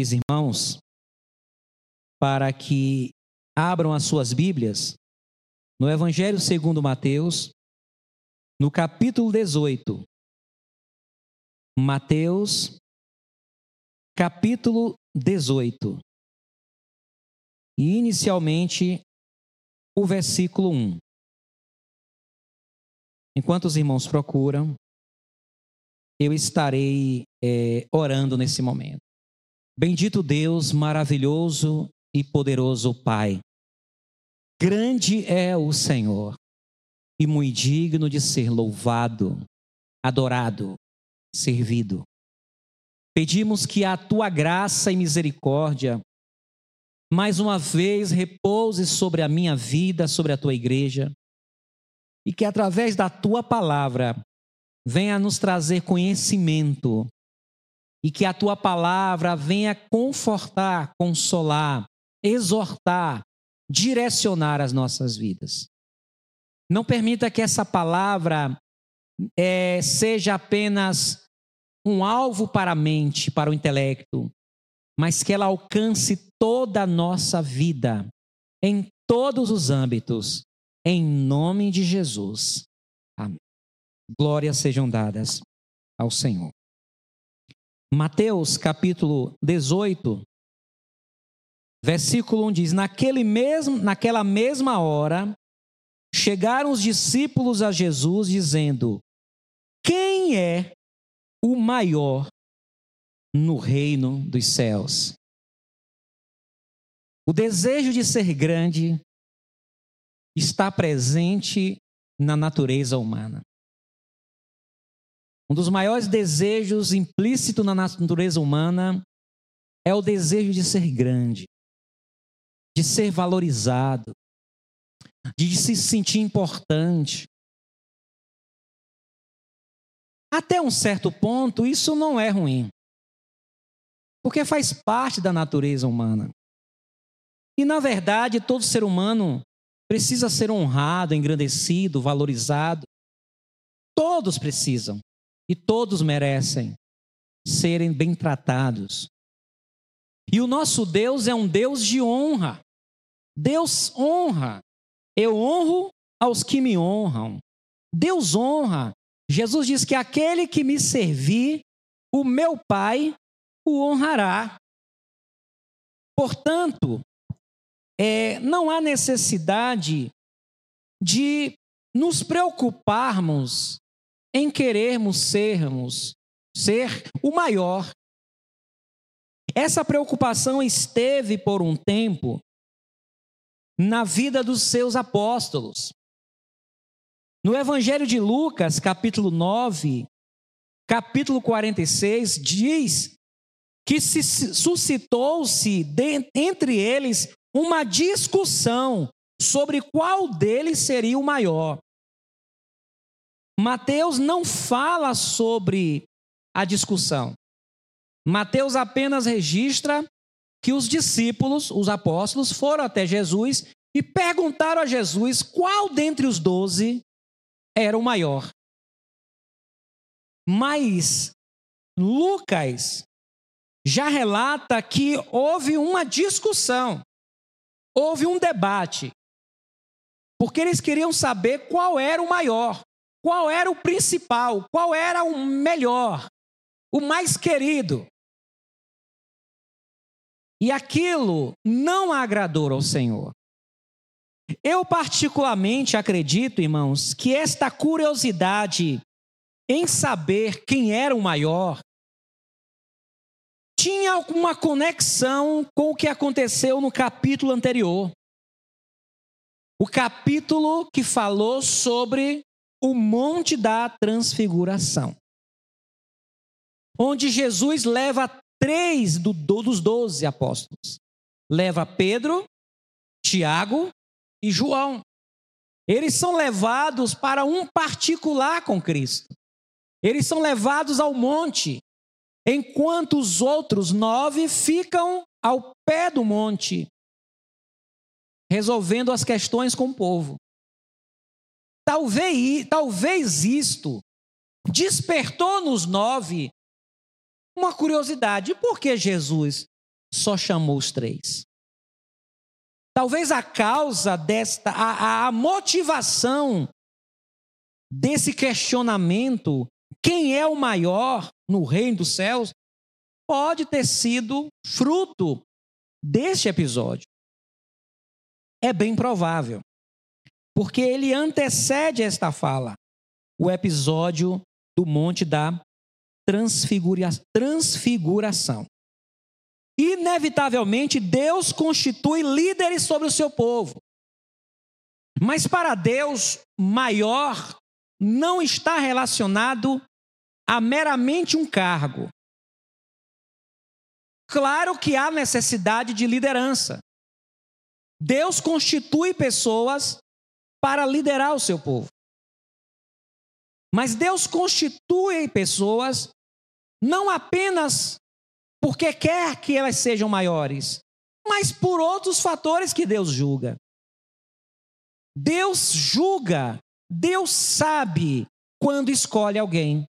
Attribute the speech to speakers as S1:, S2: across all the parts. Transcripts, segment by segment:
S1: os irmãos para que abram as suas Bíblias no Evangelho segundo Mateus, no capítulo 18. Mateus, capítulo 18. E inicialmente o versículo 1. Enquanto os irmãos procuram, eu estarei é, orando nesse momento. Bendito Deus, maravilhoso e poderoso Pai. Grande é o Senhor e muito digno de ser louvado, adorado, servido. Pedimos que a tua graça e misericórdia mais uma vez repouse sobre a minha vida, sobre a tua igreja, e que através da tua palavra venha nos trazer conhecimento, e que a tua palavra venha confortar, consolar, exortar, direcionar as nossas vidas. Não permita que essa palavra é, seja apenas um alvo para a mente, para o intelecto, mas que ela alcance toda a nossa vida, em todos os âmbitos, em nome de Jesus. Amém. Glórias sejam dadas ao Senhor. Mateus capítulo 18, versículo 1 diz: Naquele mesmo, naquela mesma hora, chegaram os discípulos a Jesus dizendo: Quem é o maior no reino dos céus. O desejo de ser grande está presente na natureza humana. Um dos maiores desejos implícito na natureza humana é o desejo de ser grande, de ser valorizado, de se sentir importante. Até um certo ponto, isso não é ruim. Porque faz parte da natureza humana. E, na verdade, todo ser humano precisa ser honrado, engrandecido, valorizado. Todos precisam. E todos merecem serem bem tratados. E o nosso Deus é um Deus de honra. Deus honra. Eu honro aos que me honram. Deus honra. Jesus diz que aquele que me servir, o meu Pai o honrará. Portanto, é, não há necessidade de nos preocuparmos em querermos sermos, ser o maior. Essa preocupação esteve por um tempo na vida dos seus apóstolos. No Evangelho de Lucas, capítulo 9, capítulo 46, diz que se suscitou-se entre eles uma discussão sobre qual deles seria o maior. Mateus não fala sobre a discussão. Mateus apenas registra que os discípulos, os apóstolos, foram até Jesus e perguntaram a Jesus qual dentre os doze era o maior. Mas Lucas já relata que houve uma discussão, houve um debate, porque eles queriam saber qual era o maior, qual era o principal, qual era o melhor, o mais querido. E aquilo não agradou ao Senhor. Eu, particularmente, acredito, irmãos, que esta curiosidade em saber quem era o maior tinha alguma conexão com o que aconteceu no capítulo anterior. O capítulo que falou sobre o Monte da Transfiguração. Onde Jesus leva três do, dos doze apóstolos. Leva Pedro, Tiago e João. Eles são levados para um particular com Cristo. Eles são levados ao monte enquanto os outros nove ficam ao pé do monte, resolvendo as questões com o povo. Talvez, talvez isto despertou nos nove uma curiosidade: por que Jesus só chamou os três? Talvez a causa desta, a, a motivação desse questionamento, quem é o maior no reino dos céus, pode ter sido fruto deste episódio. É bem provável, porque ele antecede esta fala, o episódio do Monte da transfigura Transfiguração. Inevitavelmente, Deus constitui líderes sobre o seu povo. Mas para Deus, maior não está relacionado a meramente um cargo. Claro que há necessidade de liderança. Deus constitui pessoas para liderar o seu povo. Mas Deus constitui pessoas não apenas porque quer que elas sejam maiores, mas por outros fatores que Deus julga. Deus julga, Deus sabe quando escolhe alguém.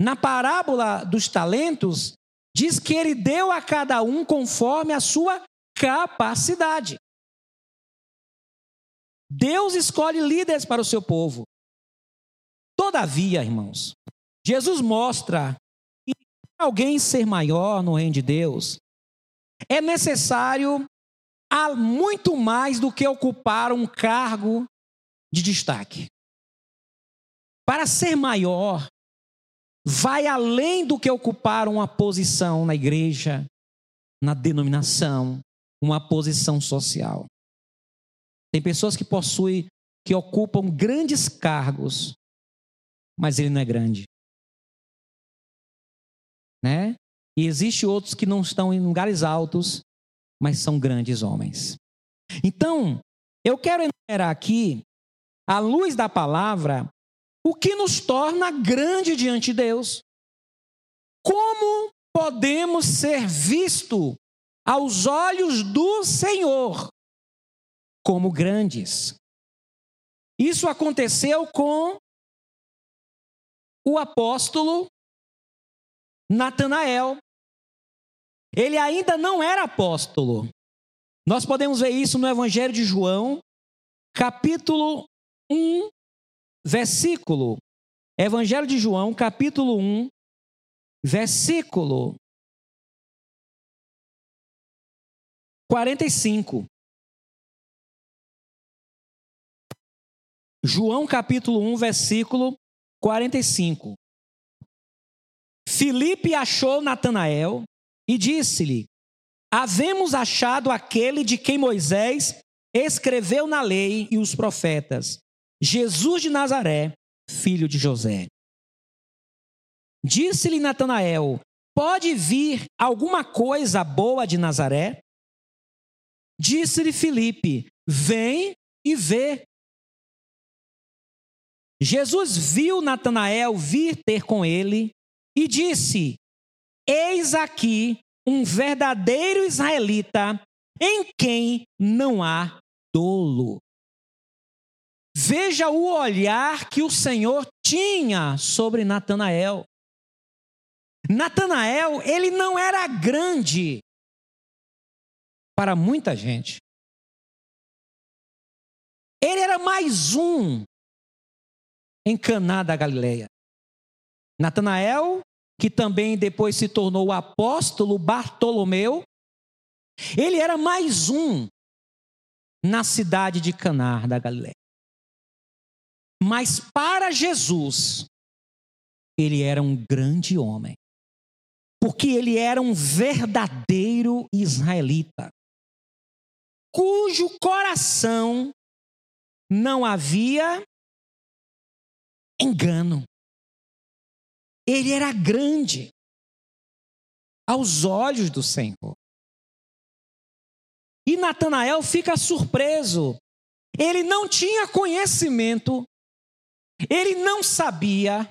S1: Na parábola dos talentos, diz que ele deu a cada um conforme a sua capacidade. Deus escolhe líderes para o seu povo. Todavia, irmãos, Jesus mostra que para alguém ser maior no reino de Deus, é necessário há muito mais do que ocupar um cargo de destaque. Para ser maior, vai além do que ocupar uma posição na igreja, na denominação, uma posição social. Tem pessoas que possuem, que ocupam grandes cargos, mas ele não é grande. Né? E existe outros que não estão em lugares altos, mas são grandes homens. Então, eu quero enumerar aqui, à luz da palavra, o que nos torna grande diante de Deus. Como podemos ser visto aos olhos do Senhor como grandes? Isso aconteceu com o apóstolo Natanael. Ele ainda não era apóstolo. Nós podemos ver isso no Evangelho de João, capítulo 1, versículo. Evangelho de João, capítulo 1, versículo 45. João capítulo 1, versículo 45. Filipe achou Natanael e disse-lhe: Havemos achado aquele de quem Moisés escreveu na lei e os profetas, Jesus de Nazaré, filho de José. Disse-lhe Natanael: Pode vir alguma coisa boa de Nazaré? Disse-lhe Filipe: Vem e vê. Jesus viu Natanael vir ter com ele e disse: Eis aqui um verdadeiro israelita em quem não há dolo. Veja o olhar que o Senhor tinha sobre Natanael. Natanael, ele não era grande para muita gente. Ele era mais um em Caná da Galileia. Natanael, que também depois se tornou o apóstolo Bartolomeu, ele era mais um na cidade de Caná da Galileia. Mas para Jesus, ele era um grande homem. Porque ele era um verdadeiro israelita, cujo coração não havia engano. Ele era grande aos olhos do Senhor. E Natanael fica surpreso. Ele não tinha conhecimento, ele não sabia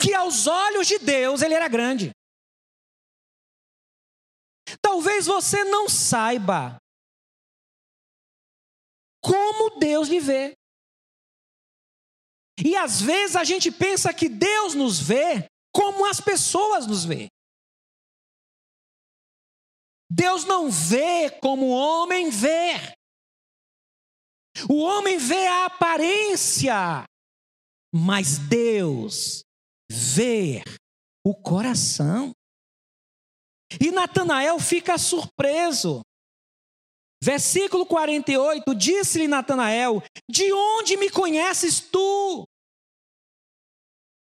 S1: que aos olhos de Deus ele era grande. Talvez você não saiba como Deus lhe vê. E às vezes a gente pensa que Deus nos vê como as pessoas nos vê. Deus não vê como o homem vê. O homem vê a aparência, mas Deus vê o coração. E Natanael fica surpreso. Versículo 48, disse-lhe Natanael: De onde me conheces tu?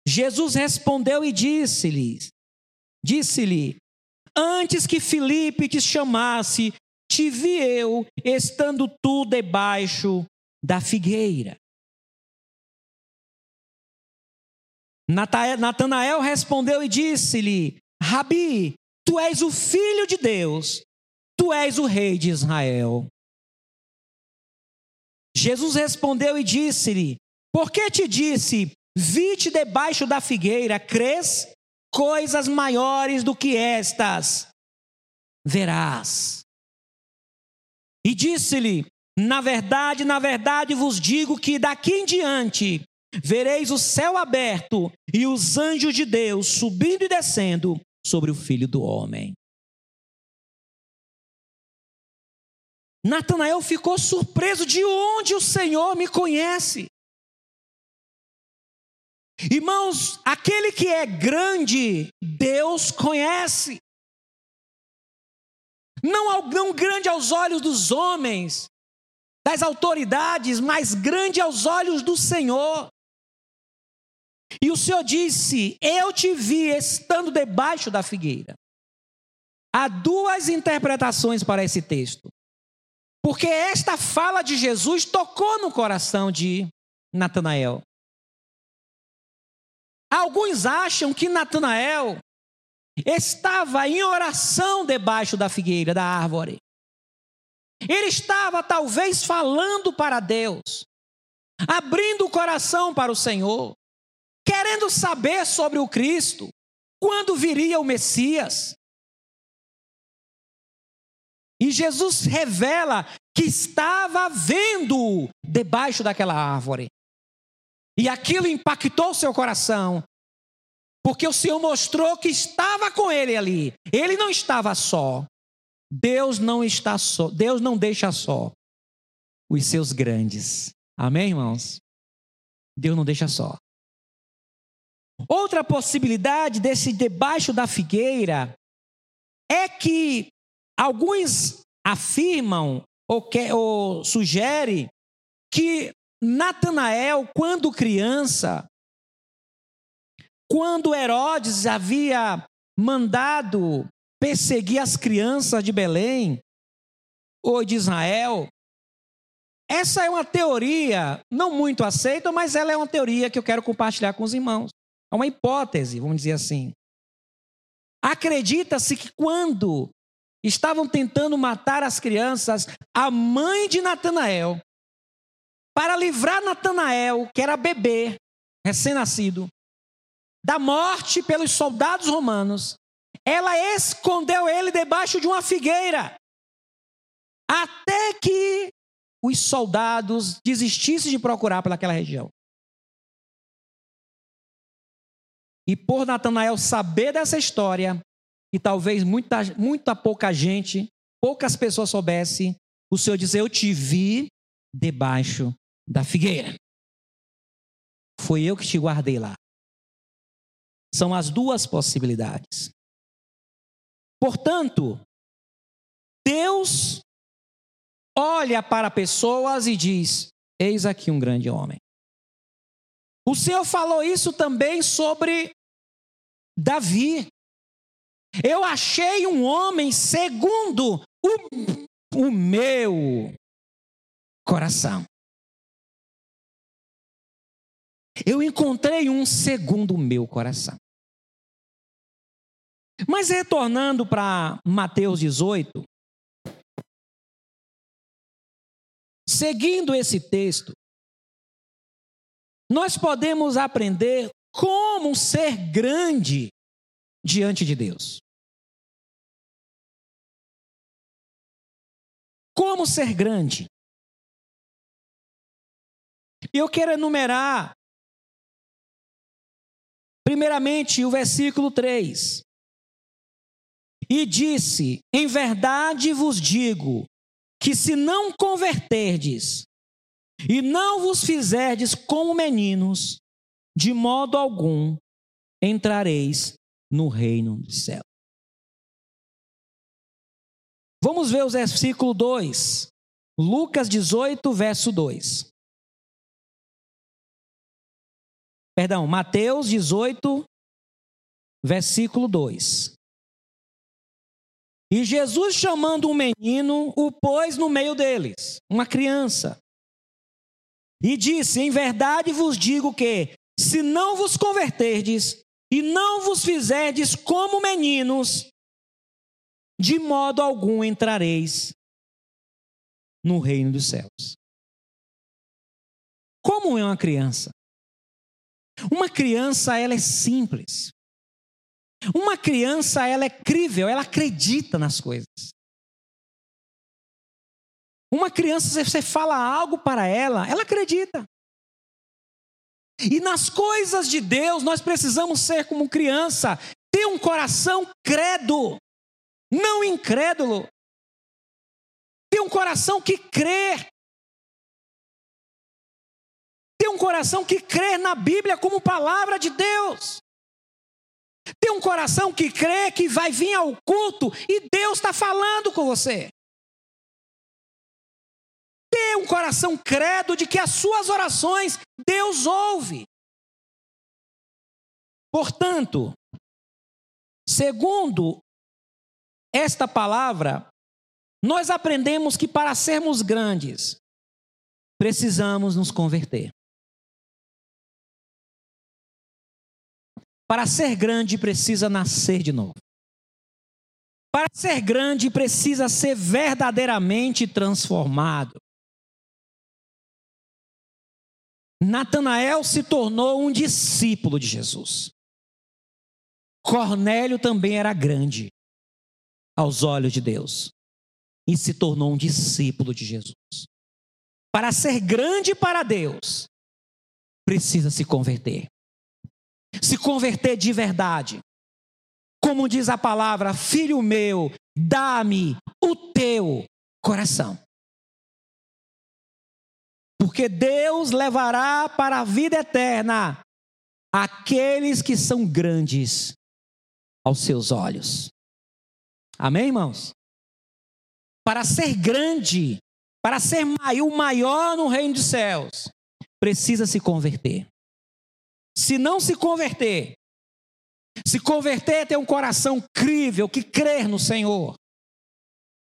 S1: Jesus respondeu e disse-lhe: Disse-lhe: Antes que Filipe te chamasse, te vi eu, estando tu debaixo da figueira. Natanael respondeu e disse-lhe: Rabi, tu és o filho de Deus, tu és o rei de Israel. Jesus respondeu e disse-lhe: Por que te disse, vi-te debaixo da figueira, crês? Coisas maiores do que estas verás. E disse-lhe: Na verdade, na verdade vos digo que daqui em diante vereis o céu aberto e os anjos de Deus subindo e descendo sobre o filho do homem. Natanael ficou surpreso de onde o Senhor me conhece. Irmãos, aquele que é grande, Deus conhece não, não grande aos olhos dos homens, das autoridades, mas grande aos olhos do Senhor. E o Senhor disse: Eu te vi estando debaixo da figueira. Há duas interpretações para esse texto. Porque esta fala de Jesus tocou no coração de Natanael. Alguns acham que Natanael estava em oração debaixo da figueira, da árvore. Ele estava talvez falando para Deus, abrindo o coração para o Senhor, querendo saber sobre o Cristo, quando viria o Messias. E Jesus revela que estava vendo debaixo daquela árvore. E aquilo impactou seu coração. Porque o Senhor mostrou que estava com ele ali. Ele não estava só. Deus não está só. Deus não deixa só os seus grandes. Amém, irmãos? Deus não deixa só. Outra possibilidade desse debaixo da figueira é que alguns afirmam ou, que, ou sugere que Natanael, quando criança, quando Herodes havia mandado perseguir as crianças de Belém ou de Israel, essa é uma teoria não muito aceita, mas ela é uma teoria que eu quero compartilhar com os irmãos. É uma hipótese, vamos dizer assim. Acredita-se que quando estavam tentando matar as crianças, a mãe de Natanael, para livrar Natanael, que era bebê, recém-nascido, da morte pelos soldados romanos, ela escondeu ele debaixo de uma figueira, até que os soldados desistissem de procurar pelaquela região. E por Natanael saber dessa história, e talvez muita, muita pouca gente, poucas pessoas soubessem, o Senhor diz: Eu te vi debaixo da figueira. Foi eu que te guardei lá. São as duas possibilidades. Portanto, Deus olha para pessoas e diz: Eis aqui um grande homem. O Senhor falou isso também sobre Davi. Eu achei um homem segundo o, o meu coração. Eu encontrei um segundo o meu coração. Mas retornando para Mateus 18, seguindo esse texto, nós podemos aprender como ser grande diante de Deus. Como ser grande? Eu quero enumerar, primeiramente, o versículo 3. E disse: Em verdade vos digo que se não converterdes e não vos fizerdes como meninos, de modo algum entrareis no reino do céu. Vamos ver o versículo 2. Lucas 18, verso 2. Perdão, Mateus 18, versículo 2. E Jesus, chamando um menino, o pôs no meio deles, uma criança. E disse: Em verdade vos digo que, se não vos converterdes e não vos fizerdes como meninos, de modo algum entrareis no reino dos céus. Como é uma criança? Uma criança, ela é simples. Uma criança, ela é crível, ela acredita nas coisas. Uma criança, você fala algo para ela, ela acredita. E nas coisas de Deus, nós precisamos ser como criança, ter um coração credo, não incrédulo. Ter um coração que crê. Ter um coração que crê na Bíblia como palavra de Deus. Ter um coração que crê que vai vir ao culto e Deus está falando com você ter um coração credo de que as suas orações Deus ouve. Portanto, segundo esta palavra, nós aprendemos que para sermos grandes, precisamos nos converter. Para ser grande, precisa nascer de novo. Para ser grande, precisa ser verdadeiramente transformado. Natanael se tornou um discípulo de Jesus. Cornélio também era grande aos olhos de Deus e se tornou um discípulo de Jesus. Para ser grande para Deus, precisa se converter. Se converter de verdade. Como diz a palavra, filho meu, dá-me o teu coração. Porque Deus levará para a vida eterna aqueles que são grandes aos seus olhos. Amém, irmãos? Para ser grande, para ser o maior no reino dos céus, precisa se converter. Se não se converter, se converter é ter um coração crível, que crer no Senhor.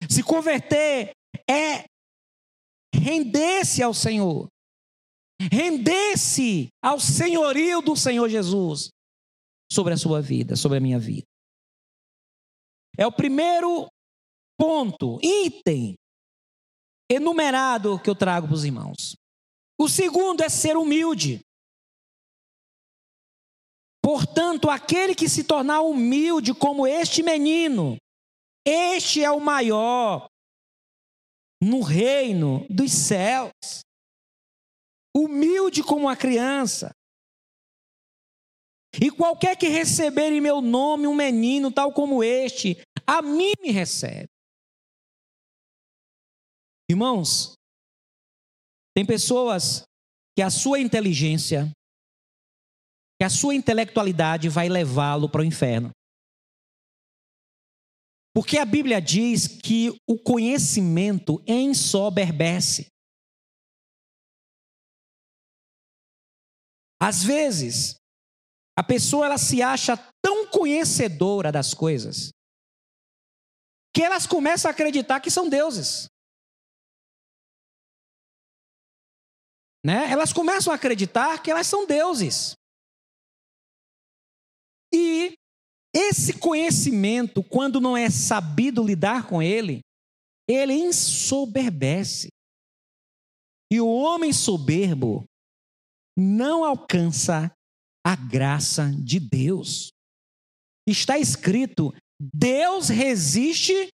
S1: Se converter é render-se ao Senhor, render-se ao senhorio do Senhor Jesus sobre a sua vida, sobre a minha vida. É o primeiro ponto, item enumerado que eu trago para os irmãos. O segundo é ser humilde. Portanto, aquele que se tornar humilde como este menino, este é o maior no reino dos céus. Humilde como uma criança. E qualquer que receber em meu nome um menino tal como este, a mim me recebe. Irmãos, tem pessoas que a sua inteligência, que a sua intelectualidade vai levá-lo para o inferno. Porque a Bíblia diz que o conhecimento ensoberbece. Às vezes, a pessoa ela se acha tão conhecedora das coisas que elas começam a acreditar que são deuses. Né? Elas começam a acreditar que elas são deuses. E esse conhecimento, quando não é sabido lidar com ele, ele ensoberbece. E o homem soberbo não alcança a graça de Deus. Está escrito: Deus resiste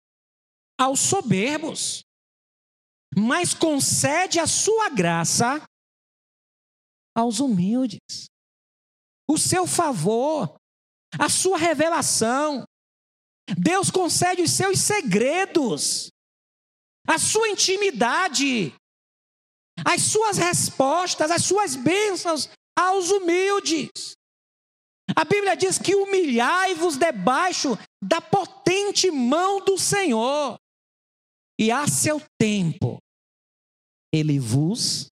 S1: aos soberbos, mas concede a sua graça aos humildes. O seu favor a sua revelação Deus concede os seus segredos, a sua intimidade, as suas respostas, as suas bênçãos aos humildes. A Bíblia diz que humilhai-vos debaixo da potente mão do Senhor, e a seu tempo ele vos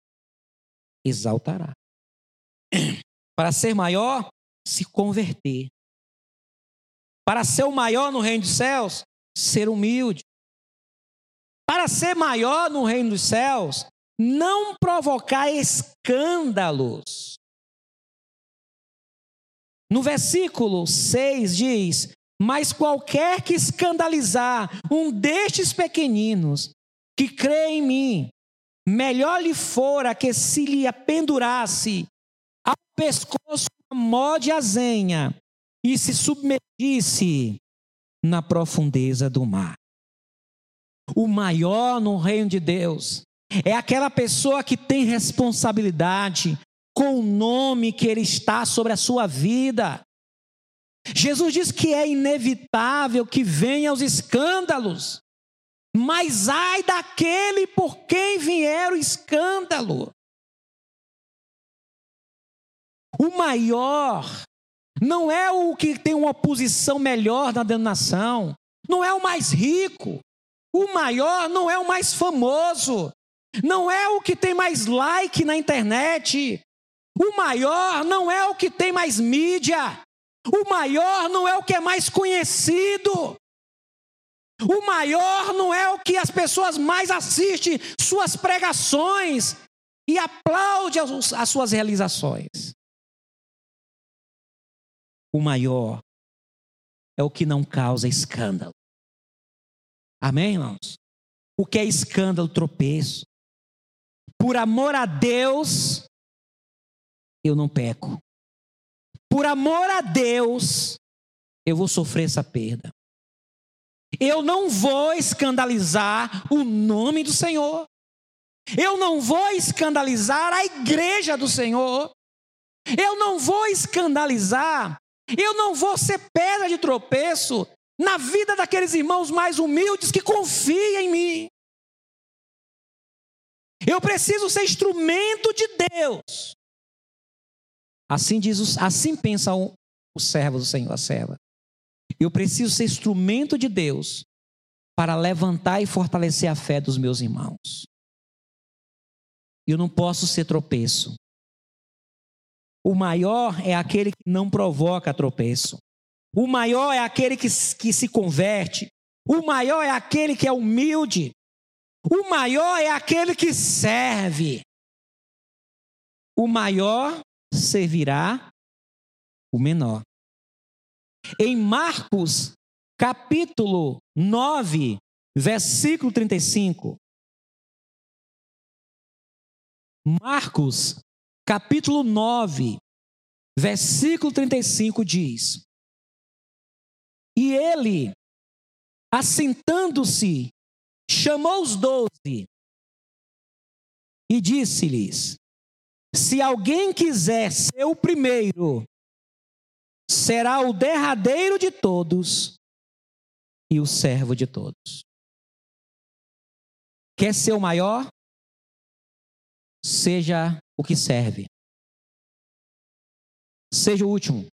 S1: exaltará. Para ser maior, se converter. Para ser o maior no reino dos céus, ser humilde. Para ser maior no reino dos céus, não provocar escândalos. No versículo 6 diz: Mas qualquer que escandalizar um destes pequeninos que crê em mim, melhor lhe fora que se lhe apendurasse ao pescoço a mó de azenha e se submetisse na profundeza do mar. O maior no reino de Deus é aquela pessoa que tem responsabilidade com o nome que ele está sobre a sua vida. Jesus diz que é inevitável que venham os escândalos, mas ai daquele por quem vier o escândalo. O maior não é o que tem uma posição melhor na denominação, não é o mais rico, o maior não é o mais famoso, não é o que tem mais like na internet. O maior não é o que tem mais mídia. O maior não é o que é mais conhecido. O maior não é o que as pessoas mais assistem suas pregações e aplaudem as suas realizações. O maior é o que não causa escândalo. Amém, irmãos? O que é escândalo, tropeço por amor a Deus, eu não peco. Por amor a Deus, eu vou sofrer essa perda. Eu não vou escandalizar o nome do Senhor. Eu não vou escandalizar a igreja do Senhor. Eu não vou escandalizar. Eu não vou ser pedra de tropeço na vida daqueles irmãos mais humildes que confiam em mim. Eu preciso ser instrumento de Deus. Assim diz, assim pensa o, o servo do Senhor, a serva. Eu preciso ser instrumento de Deus para levantar e fortalecer a fé dos meus irmãos. Eu não posso ser tropeço. O maior é aquele que não provoca tropeço. O maior é aquele que, que se converte. O maior é aquele que é humilde. O maior é aquele que serve. O maior servirá o menor. Em Marcos, capítulo 9, versículo 35. Marcos, capítulo 9, versículo 35 diz: E ele, assentando-se chamou os doze e disse-lhes: Se alguém quiser ser o primeiro, será o derradeiro de todos e o servo de todos. Quer ser o maior? Seja o que serve. Seja o último.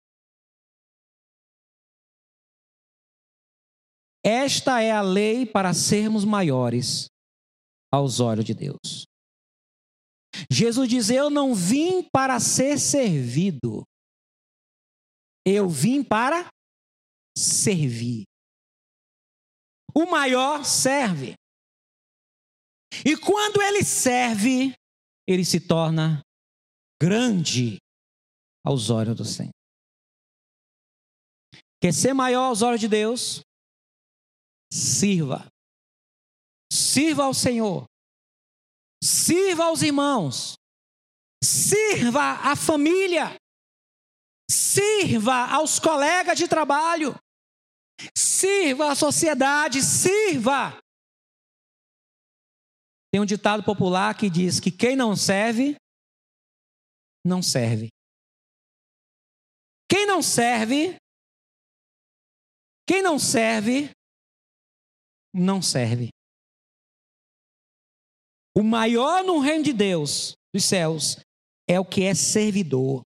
S1: Esta é a lei para sermos maiores aos olhos de Deus. Jesus diz: Eu não vim para ser servido, eu vim para servir. O maior serve. E quando ele serve, ele se torna grande aos olhos do Senhor. Quer ser maior aos olhos de Deus? Sirva. Sirva ao Senhor. Sirva aos irmãos. Sirva à família. Sirva aos colegas de trabalho. Sirva à sociedade. Sirva. Tem um ditado popular que diz que quem não serve, não serve. Quem não serve, Quem não serve, não serve. O maior no reino de Deus, dos céus, é o que é servidor.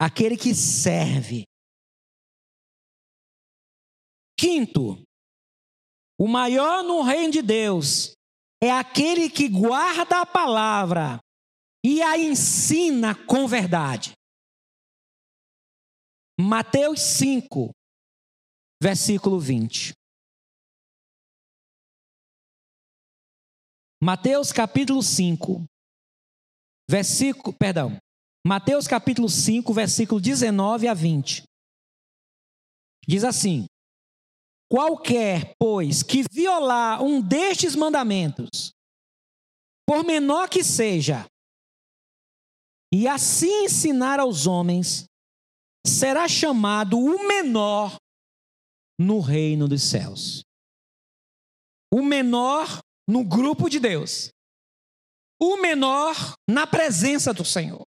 S1: Aquele que serve. Quinto, o maior no reino de Deus é aquele que guarda a palavra e a ensina com verdade. Mateus 5, versículo 20. Mateus capítulo 5, versículo, perdão, Mateus capítulo 5, versículo 19 a 20. Diz assim: Qualquer, pois, que violar um destes mandamentos, por menor que seja, e assim ensinar aos homens, será chamado o menor no reino dos céus. O menor no grupo de Deus. O menor na presença do Senhor.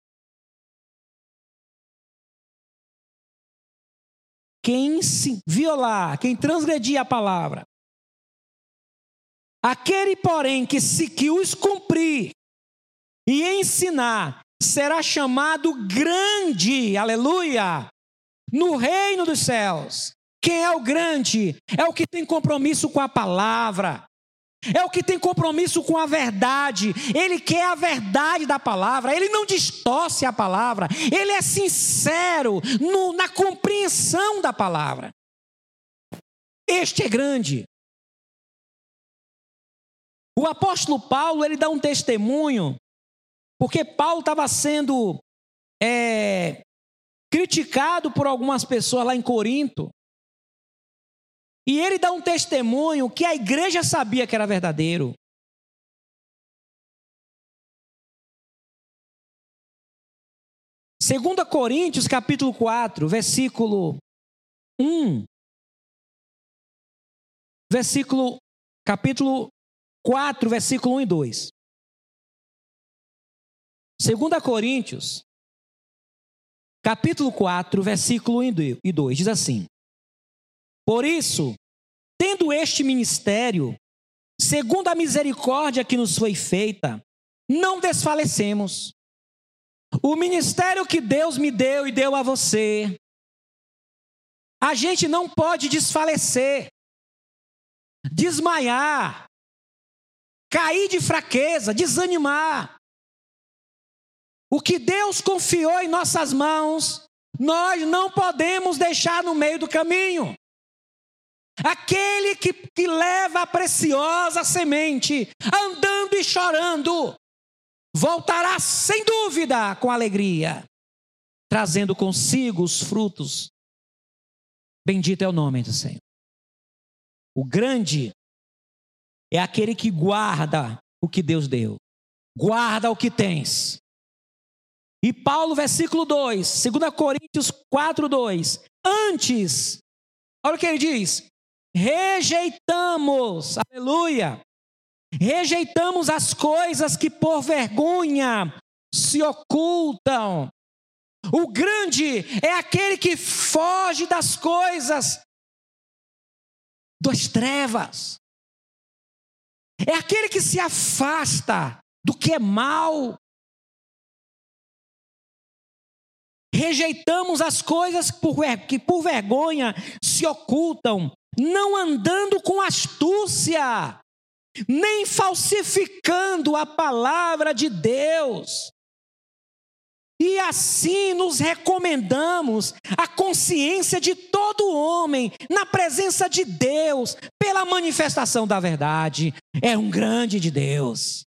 S1: Quem se violar, quem transgredir a palavra, aquele, porém, que se que os cumprir e ensinar, será chamado grande, aleluia, no reino dos céus. Quem é o grande? É o que tem compromisso com a palavra. É o que tem compromisso com a verdade. Ele quer a verdade da palavra. Ele não distorce a palavra. Ele é sincero no, na compreensão da palavra. Este é grande. O apóstolo Paulo ele dá um testemunho porque Paulo estava sendo é, criticado por algumas pessoas lá em Corinto. E ele dá um testemunho que a igreja sabia que era verdadeiro. Segunda Coríntios, capítulo 4, versículo 1. Versículo capítulo 4, versículo 1 e 2. 2 Coríntios, capítulo 4, versículo 1 e 2, diz assim: Por isso, tendo este ministério, segundo a misericórdia que nos foi feita, não desfalecemos. O ministério que Deus me deu e deu a você, a gente não pode desfalecer, desmaiar, cair de fraqueza, desanimar. O que Deus confiou em nossas mãos, nós não podemos deixar no meio do caminho. Aquele que, que leva a preciosa semente, andando e chorando, voltará sem dúvida com alegria, trazendo consigo os frutos. Bendito é o nome do Senhor. O grande é aquele que guarda o que Deus deu, guarda o que tens, e Paulo, versículo 2, 2 Coríntios 4, 2. Antes, olha o que ele diz: rejeitamos, aleluia, rejeitamos as coisas que por vergonha se ocultam. O grande é aquele que foge das coisas das trevas. É aquele que se afasta do que é mal. rejeitamos as coisas que por vergonha se ocultam, não andando com astúcia, nem falsificando a palavra de Deus. E assim nos recomendamos a consciência de todo homem na presença de Deus, pela manifestação da verdade. É um grande de Deus,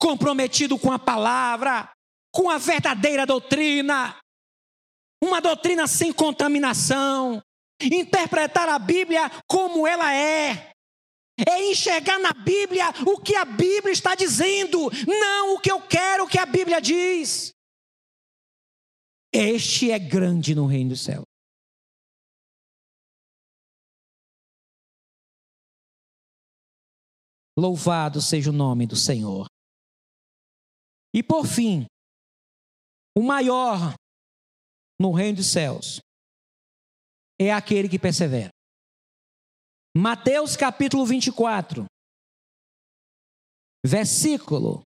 S1: comprometido com a palavra, com a verdadeira doutrina, uma doutrina sem contaminação, interpretar a Bíblia como ela é. É enxergar na Bíblia o que a Bíblia está dizendo, não o que eu quero que a Bíblia diz. Este é grande no reino do céu. Louvado seja o nome do Senhor. E por fim, o maior no reino dos céus é aquele que persevera. Mateus capítulo 24, versículo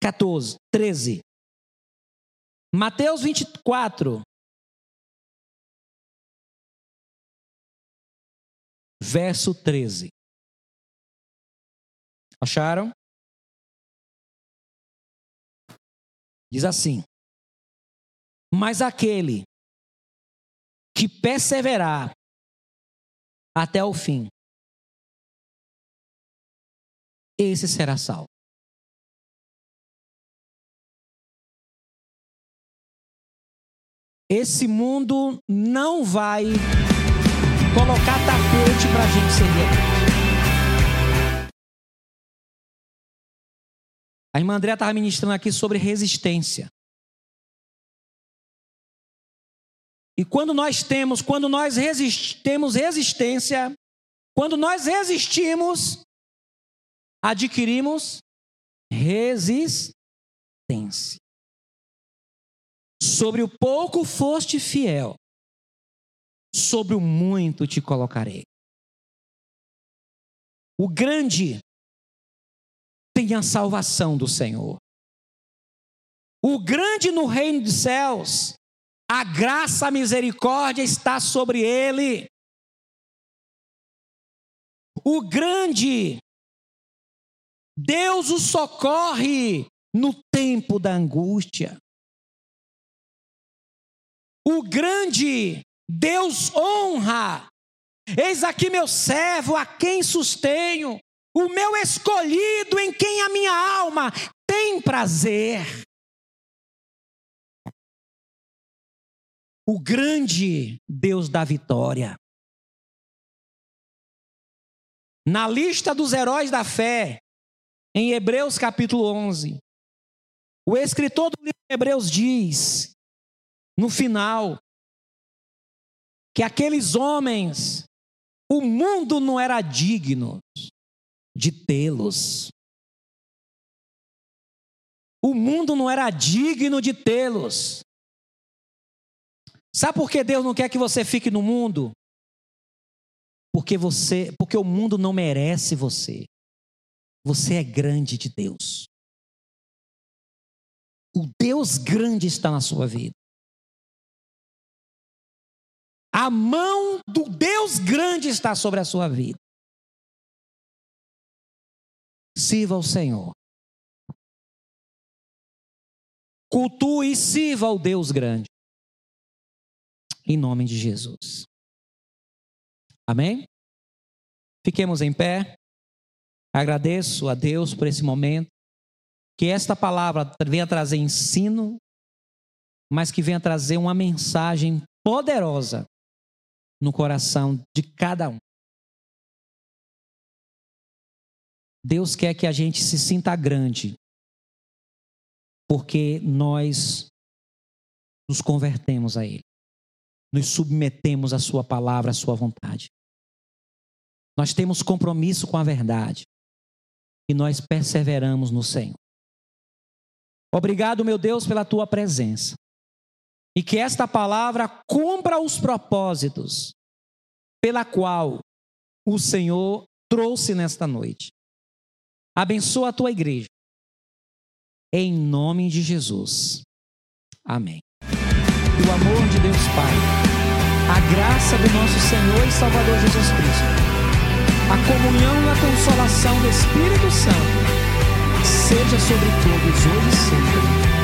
S1: 14, 13. Mateus 24, verso 13. Acharam? Diz assim: Mas aquele que perseverar até o fim, esse será salvo. Esse mundo não vai colocar tapete para a gente ser A irmã André estava ministrando aqui sobre resistência. E quando nós temos, quando nós resist, temos resistência, quando nós resistimos, adquirimos resistência. Sobre o pouco foste fiel, sobre o muito te colocarei. O grande tem a salvação do Senhor. O grande no reino dos céus, a graça, a misericórdia está sobre ele. O grande, Deus o socorre no tempo da angústia. O grande, Deus honra. Eis aqui meu servo, a quem sustenho, o meu escolhido, em quem a minha alma tem prazer. O grande Deus da vitória. Na lista dos heróis da fé, em Hebreus capítulo 11, o escritor do livro de Hebreus diz, no final, que aqueles homens, o mundo não era digno de tê-los. O mundo não era digno de tê-los. Sabe por que Deus não quer que você fique no mundo? Porque você, porque o mundo não merece você. Você é grande de Deus. O Deus grande está na sua vida. A mão do Deus grande está sobre a sua vida. Sirva ao Senhor. Cultue e sirva ao Deus grande. Em nome de Jesus. Amém? Fiquemos em pé. Agradeço a Deus por esse momento. Que esta palavra venha trazer ensino, mas que venha trazer uma mensagem poderosa no coração de cada um. Deus quer que a gente se sinta grande, porque nós nos convertemos a Ele, nos submetemos à Sua palavra, à Sua vontade. Nós temos compromisso com a verdade e nós perseveramos no Senhor. Obrigado, meu Deus, pela tua presença e que esta palavra cumpra os propósitos pela qual o Senhor trouxe nesta noite. Abençoa a tua igreja. Em nome de Jesus. Amém. Amor de Deus Pai, a graça do nosso Senhor e Salvador Jesus Cristo, a comunhão e a consolação do Espírito Santo, seja sobre todos hoje e sempre